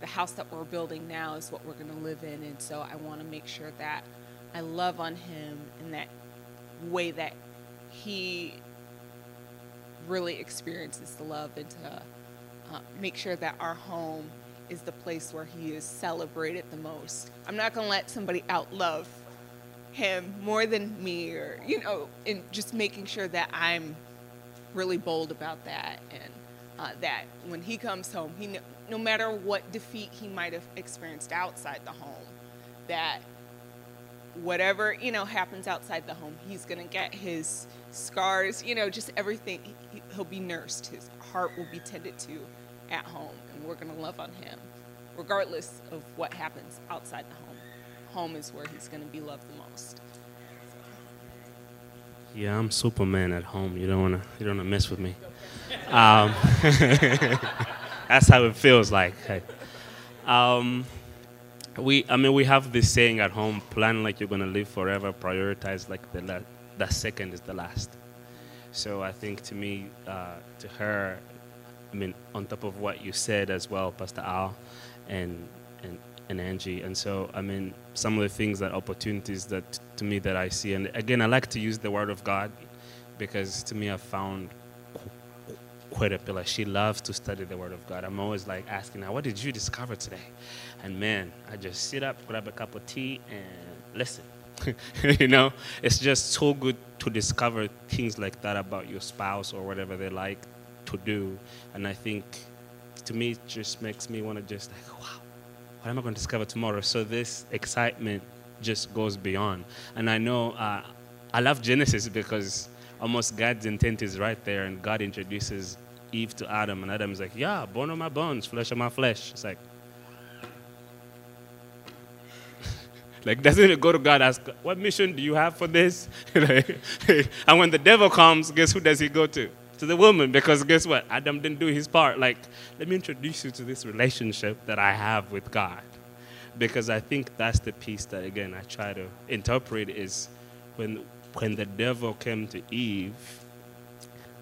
the house that we're building now is what we're going to live in. And so, I want to make sure that I love on him in that way that he really experiences the love and to uh, make sure that our home is the place where he is celebrated the most. I'm not going to let somebody outlove him more than me or, you know, and just making sure that I'm really bold about that and uh, that when he comes home, he no matter what defeat he might have experienced outside the home, that whatever you know happens outside the home, he's gonna get his scars, you know, just everything. He'll be nursed. His heart will be tended to at home, we're gonna love on him, regardless of what happens outside the home. Home is where he's gonna be loved the most. Yeah, I'm Superman at home. You don't wanna you don't wanna mess with me. Um, <laughs> that's how it feels like. Hey. Um, we I mean we have this saying at home: plan like you're gonna live forever. Prioritize like the la- that second is the last. So I think to me, uh, to her, I mean, on top of what you said as well, Pastor Al, and and and Angie, and so I mean, some of the things that opportunities that to me that I see, and again, I like to use the Word of God because to me, I found quite a pillar. She loves to study the Word of God. I'm always like asking her, "What did you discover today?" And man, I just sit up, grab a cup of tea, and listen. <laughs> you know, it's just so good to discover things like that about your spouse or whatever they like to do. And I think, to me, it just makes me want to just like, wow, what am I going to discover tomorrow? So this excitement just goes beyond. And I know uh, I love Genesis because almost God's intent is right there, and God introduces Eve to Adam, and Adam's like, "Yeah, bone of my bones, flesh of my flesh." It's like, <laughs> like doesn't go to God ask, "What mission do you have for this?" <laughs> <laughs> and when the devil comes, guess who does he go to? To the woman, because guess what? Adam didn't do his part. Like, let me introduce you to this relationship that I have with God, because I think that's the piece that again I try to interpret is when when the devil came to Eve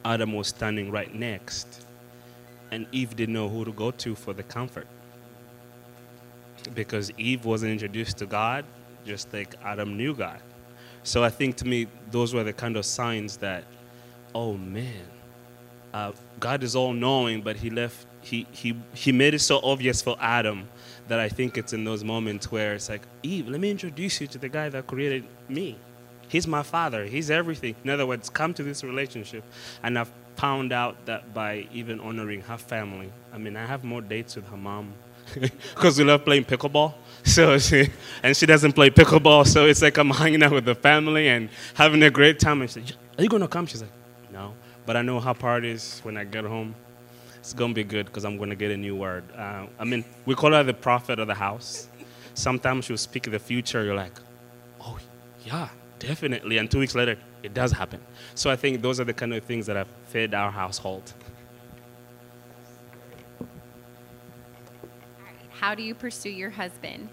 Adam was standing right next, and Eve didn't know who to go to for the comfort. Because Eve wasn't introduced to God, just like Adam knew God. So I think to me, those were the kind of signs that, oh man, uh, God is all knowing, but He left, he, he, he made it so obvious for Adam that I think it's in those moments where it's like, Eve, let me introduce you to the guy that created me. He's my father. He's everything. In other words, come to this relationship. And I've found out that by even honoring her family, I mean, I have more dates with her mom <laughs> because we love playing pickleball. <laughs> So she, and she doesn't play pickleball. So it's like I'm hanging out with the family and having a great time. And she's like, Are you going to come? She's like. But I know how part is when I get home. It's going to be good because I'm going to get a new word. Uh, I mean, we call her the prophet of the house. Sometimes she'll speak the future. You're like, Oh, yeah, Definitely. And two weeks later, it does happen. So I think those are the kind of things that have fed our household. How do you pursue your husband?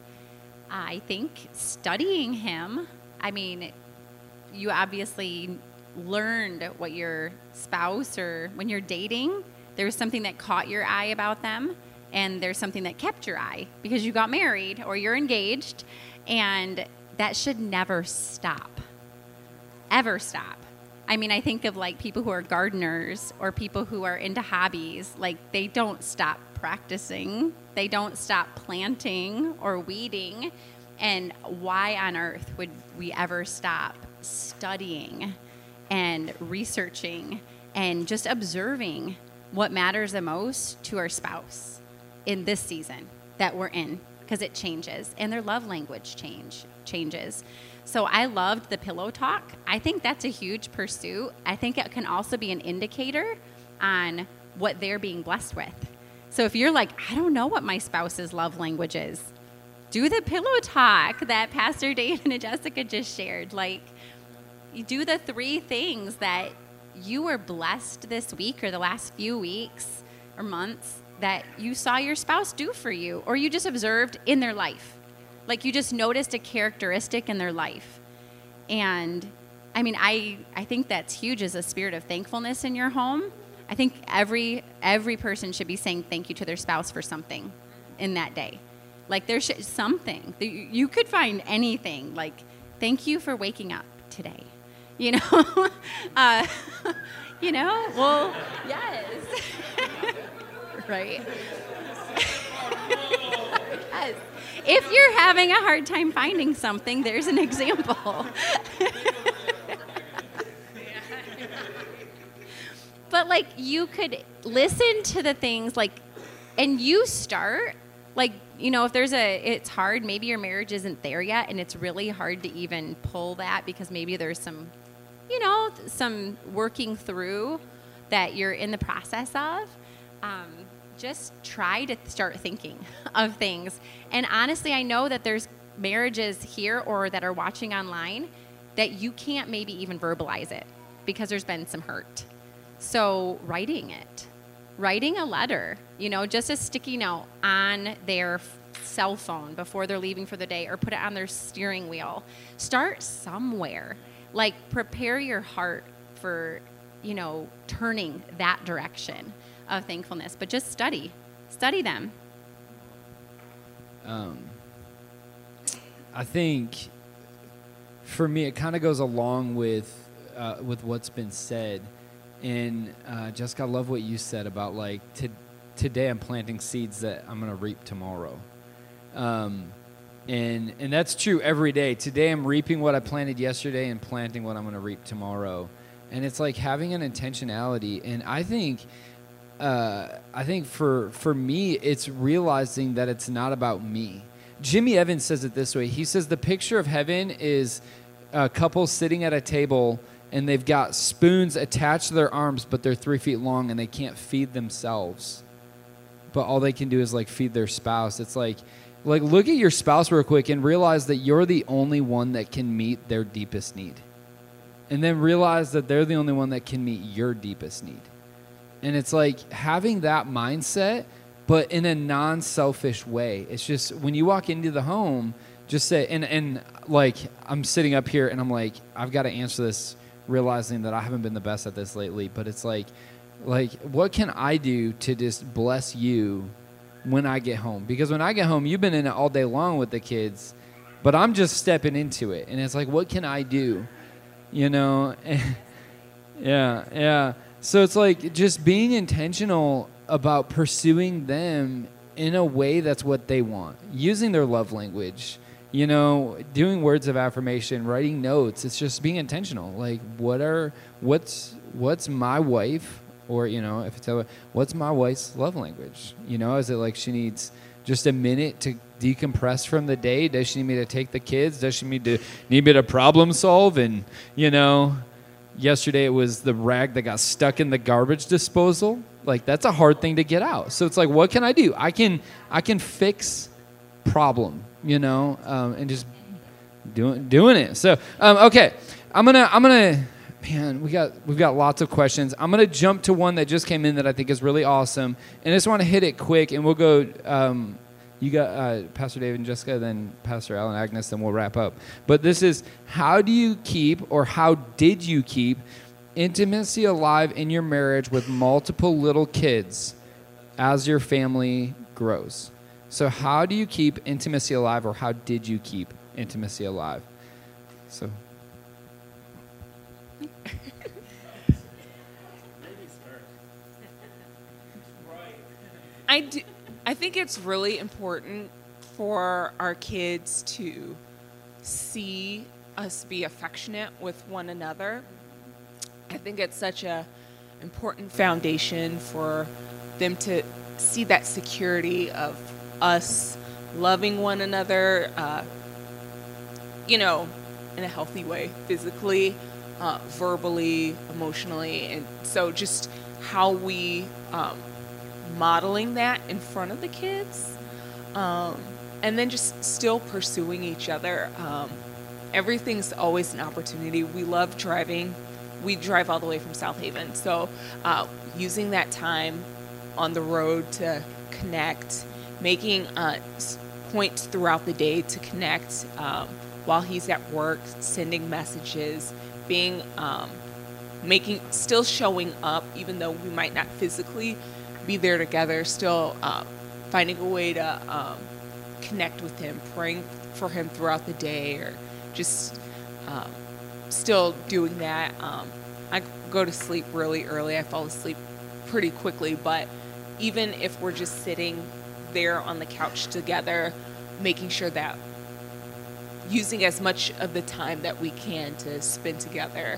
I think studying him. I mean, you obviously learned what your spouse or when you're dating, there's something that caught your eye about them, and there's something that kept your eye because you got married or you're engaged, and that should never stop. Ever stop. I mean, I think of like people who are gardeners or people who are into hobbies, like they don't stop practicing, they don't stop planting or weeding. And why on earth would we ever stop studying and researching and just observing what matters the most to our spouse in this season that we're in? Because it changes and their love language change changes. So I loved the pillow talk. I think that's a huge pursuit. I think it can also be an indicator on what they're being blessed with. So if you're like, I don't know what my spouse's love language is, do the pillow talk that Pastor <laughs> Dave and Jessica just shared. Like, do the three things that you were blessed this week or the last few weeks or months that you saw your spouse do for you or you just observed in their life. Like you just noticed a characteristic in their life. And I mean, I, I think that's huge as a spirit of thankfulness in your home. I think every every person should be saying thank you to their spouse for something in that day. Like there's something. You could find anything. Like thank you for waking up today. You know, <laughs> uh, <laughs> you know. Well, yes, <laughs> right. yes if you're having a hard time finding something, there's an example. but like you could listen to the things like and you start like you know if there's a it's hard maybe your marriage isn't there yet and it's really hard to even pull that because maybe there's some you know some working through that you're in the process of um, just try to start thinking <laughs> of things. And honestly, I know that there's marriages here or that are watching online that you can't maybe even verbalize it because there's been some hurt. So, writing it, writing a letter, you know, just a sticky note on their cell phone before they're leaving for the day or put it on their steering wheel. Start somewhere. Like, prepare your heart for, you know, turning that direction of thankfulness, but just study. Study them. Um, I think for me, it kind of goes along with uh, with what's been said. And uh, Jessica, I love what you said about like to, today I'm planting seeds that I'm going to reap tomorrow. Um, and and that's true every day. Today I'm reaping what I planted yesterday and planting what I'm going to reap tomorrow. And it's like having an intentionality. And I think uh, I think for for me, it's realizing that it's not about me. Jimmy Evans says it this way. He says the picture of heaven is a couple sitting at a table and they've got spoons attached to their arms, but they're three feet long and they can't feed themselves. But all they can do is like feed their spouse. It's like, like look at your spouse real quick and realize that you're the only one that can meet their deepest need. And then realize that they're the only one that can meet your deepest need. And it's like having that mindset, but in a non selfish way. It's just when you walk into the home, just say, and, and like I'm sitting up here and I'm like, I've got to answer this, realizing that I haven't been the best at this lately. But it's like, like, what can I do to just bless you when I get home? Because when I get home, you've been in it all day long with the kids, but I'm just stepping into it. And it's like, what can I do? You know? <laughs> yeah, yeah. So it's like just being intentional about pursuing them in a way that's what they want, using their love language, you know, doing words of affirmation, writing notes. It's just being intentional. Like, what are what's what's my wife, or you know, if it's what's my wife's love language? You know, is it like she needs just a minute to decompress from the day? Does she need me to take the kids? Does she need to need me to problem solve? And you know, yesterday it was the rag that got stuck in the garbage disposal like that's a hard thing to get out so it's like what can i do i can i can fix problem you know um, and just doing doing it so um, okay i'm gonna i'm gonna man we got we've got lots of questions i'm gonna jump to one that just came in that i think is really awesome and i just want to hit it quick and we'll go um, you got uh, Pastor David and Jessica, then Pastor Al and Agnes, then we'll wrap up. But this is how do you keep, or how did you keep, intimacy alive in your marriage with multiple little kids as your family grows? So, how do you keep intimacy alive, or how did you keep intimacy alive? So, I do. I think it's really important for our kids to see us be affectionate with one another. I think it's such a important foundation for them to see that security of us loving one another, uh, you know, in a healthy way, physically, uh, verbally, emotionally, and so just how we um, modeling that in front of the kids um, and then just still pursuing each other. Um, everything's always an opportunity. We love driving. We drive all the way from south haven. So uh, using that time on the road to connect making uh, points throughout the day to connect um, while he's at work sending messages being um, making still showing up even though we might not physically be there together, still um, finding a way to um, connect with Him, praying for Him throughout the day, or just um, still doing that. Um, I go to sleep really early. I fall asleep pretty quickly, but even if we're just sitting there on the couch together, making sure that using as much of the time that we can to spend together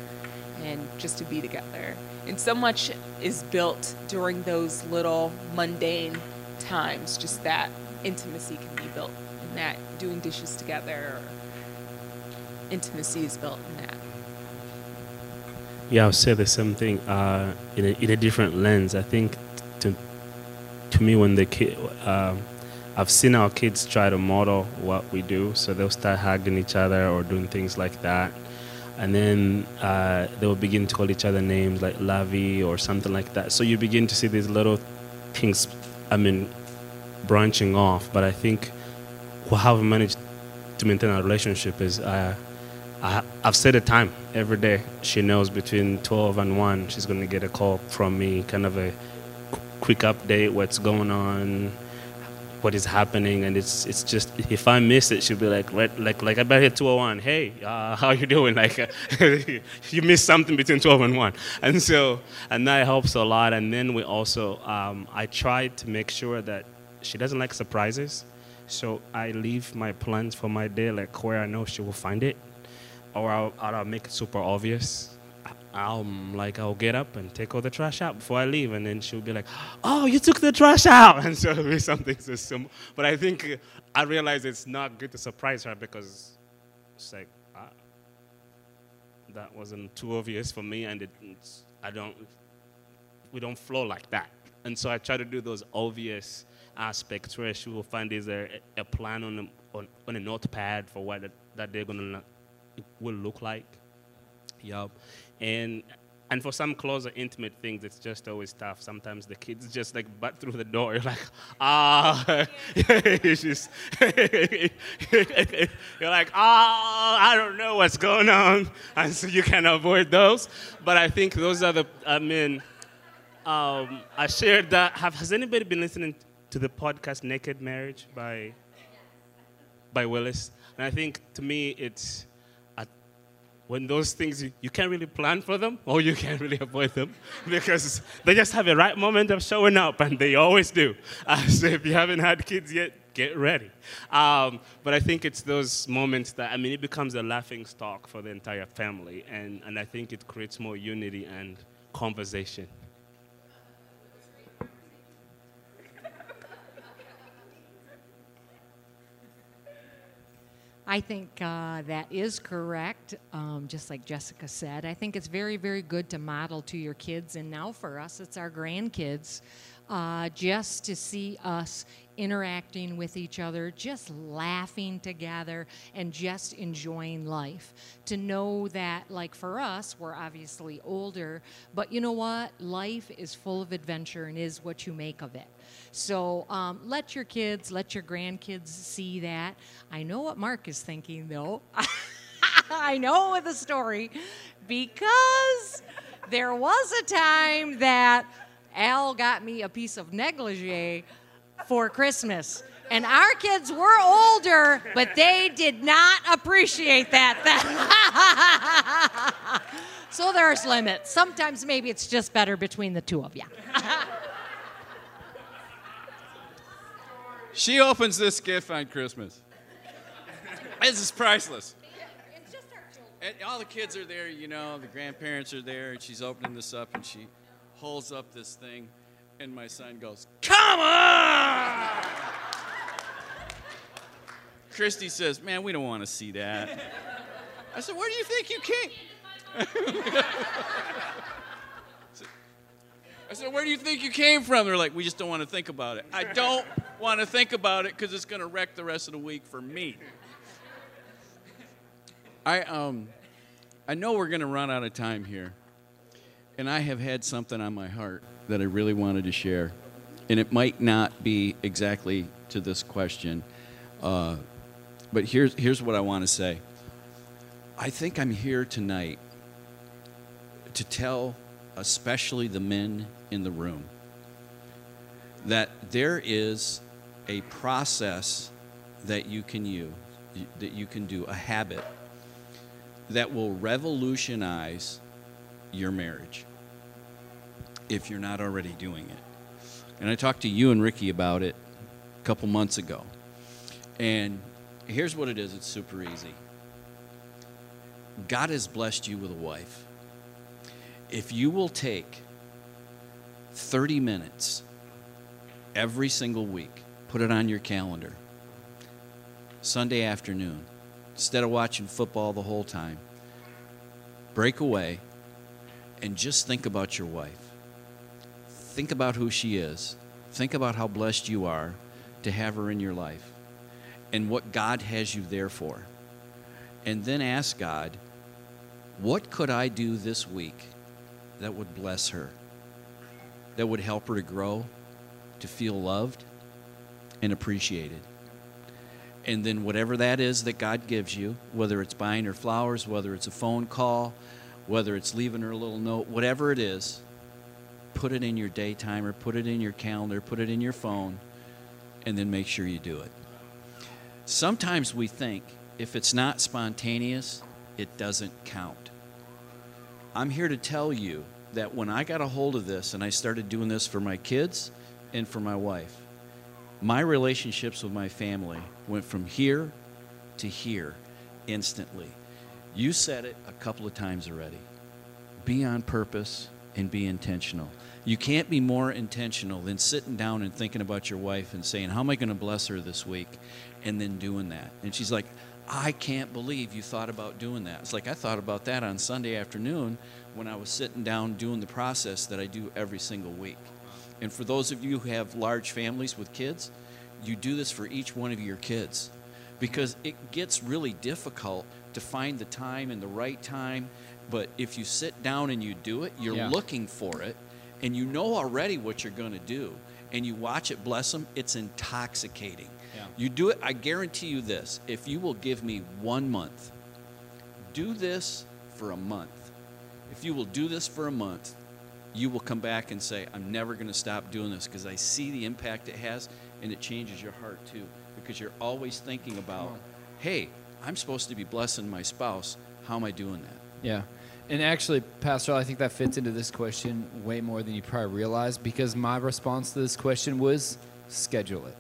and just to be together. And so much is built during those little mundane times, just that intimacy can be built and that doing dishes together intimacy is built in that. Yeah, I'll say the same thing uh, in, a, in a different lens. I think to, to me, when the kid, uh, I've seen our kids try to model what we do, so they'll start hugging each other or doing things like that and then uh, they will begin to call each other names like Lovey or something like that. So you begin to see these little things, I mean, branching off. But I think how we managed to maintain our relationship is uh, I, have set a time every day. She knows between 12 and 1, she's going to get a call from me, kind of a quick update, what's going on, what is happening and it's it's just if I miss it she'll be like like like I bet here 201 hey uh, <laughs> how you doing? Like <laughs> you missed something between 12 and 1 and so and that helps a lot. And then we also um, I try to make sure that she doesn't like surprises. So I leave my plans for my day like where I know she will find it or I'll, I'll make it super obvious I'll like I'll get up and take all the trash out before I leave, and then she'll be like, "Oh, you took the trash out," <laughs> and so it'll <laughs> be something so simple. But I think I realize it's not good to surprise her because it's like, ah, that wasn't too obvious for me, and it, it's- I don't, we don't flow like that. And so I try to do those obvious aspects where she will find is there a, a plan on a, on, on a notepad for what that, that they're gonna it will look like. Yup. And and for some closer, intimate things, it's just always tough. Sometimes the kids just like butt through the door. <laughs> You're like, ah, <laughs> just <laughs> you're like, ah, I don't know what's going on, and so you can avoid those. But I think those are the. I mean, um, I shared that. Have, has anybody been listening to the podcast "Naked Marriage" by by Willis? And I think to me, it's when those things you, can't really plan for them or you can't really avoid them <laughs> because they just have a right moment of showing up and they always do. <laughs> Uh, so if you haven't had kids yet get ready. Um, but i think it's those moments that i mean it becomes a laughing stock for the entire family and, and i think it creates more unity and conversation I think uh, that is correct, um, just like Jessica said. I think it's very, very good to model to your kids, and now for us, it's our grandkids, uh, just to see us interacting with each other, just laughing together, and just enjoying life. To know that, like for us, we're obviously older, but you know what? Life is full of adventure and is what you make of it. So um, let your kids, let your grandkids see that. I know what Mark is thinking, though. <laughs> I know the story because there was a time that Al got me a piece of negligee for Christmas. And our kids were older, but they did not appreciate that. <laughs> so there's limits. Sometimes maybe it's just better between the two of you. She opens this gift on Christmas. this is priceless. And all the kids are there, you know, the grandparents are there, and she's opening this up and she holds up this thing, and my son goes, Come on! Christy says, Man, we don't want to see that. I said, Where do you think you came? I said, Where do you think you came from? They're like, We just don't want to think about it. I don't want to think about it because it's going to wreck the rest of the week for me. I, um, I know we're going to run out of time here. And I have had something on my heart that I really wanted to share. And it might not be exactly to this question. Uh, but here's, here's what I want to say I think I'm here tonight to tell, especially the men in the room, that there is a process that you can use, that you can do, a habit that will revolutionize your marriage if you're not already doing it. And I talked to you and Ricky about it a couple months ago. And here's what it is it's super easy. God has blessed you with a wife. If you will take 30 minutes every single week, put it on your calendar, Sunday afternoon, instead of watching football the whole time, break away and just think about your wife. Think about who she is. Think about how blessed you are to have her in your life and what God has you there for. And then ask God, what could I do this week that would bless her? That would help her to grow, to feel loved and appreciated. And then whatever that is that God gives you, whether it's buying her flowers, whether it's a phone call, whether it's leaving her a little note, whatever it is, put it in your day timer, put it in your calendar, put it in your phone, and then make sure you do it. Sometimes we think if it's not spontaneous, it doesn't count. I'm here to tell you that when I got a hold of this and I started doing this for my kids and for my wife, my relationships with my family went from here to here instantly. You said it a couple of times already. Be on purpose and be intentional. You can't be more intentional than sitting down and thinking about your wife and saying, How am I going to bless her this week? And then doing that. And she's like, I can't believe you thought about doing that. It's like I thought about that on Sunday afternoon when I was sitting down doing the process that I do every single week. And for those of you who have large families with kids, you do this for each one of your kids because it gets really difficult to find the time and the right time. But if you sit down and you do it, you're Yeah. looking for it and you know already what you're going to do and you watch it bless them, it's intoxicating. Yeah. You do it, I guarantee you this if you will give me one month, do this for a month. If you will do this for a month, you will come back and say, I'm never going to stop doing this because I see the impact it has and it changes your heart too. Because you're always thinking about, hey, I'm supposed to be blessing my spouse. How am I doing that? Yeah. And actually, Pastor, I think that fits into this question way more than you probably realize because my response to this question was schedule it.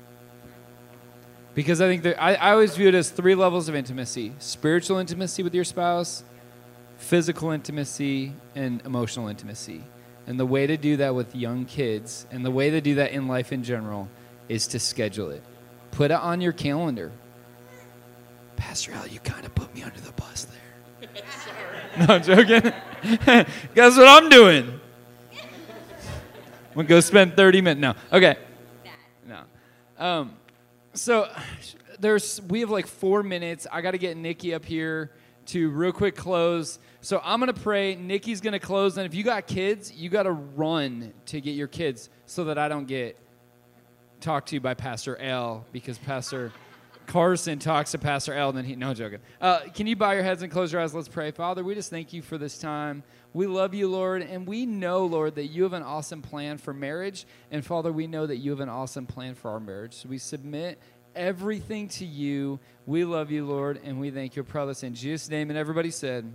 Because I think I, I always view it as three levels of intimacy spiritual intimacy with your spouse, physical intimacy, and emotional intimacy. And the way to do that with young kids and the way to do that in life in general is to schedule it. Put it on your calendar. Pastor Al, you kind of put me under the bus there. No, I'm joking. <laughs> Guess what I'm doing? I'm gonna go spend 30 minutes. No, okay. No. Um, so there's we have like four minutes. I got to get Nikki up here to real quick close. So I'm gonna pray. Nikki's gonna close, and if you got kids, you got to run to get your kids so that I don't get talked to by Pastor Al because Pastor Carson talks to Pastor then he no joking. Uh, can you bow your heads and close your eyes? Let's pray. Father, we just thank you for this time. We love you, Lord, and we know, Lord, that you have an awesome plan for marriage. And Father, we know that you have an awesome plan for our marriage. So we submit everything to you. We love you, Lord, and we thank you. This in Jesus' name. And everybody said,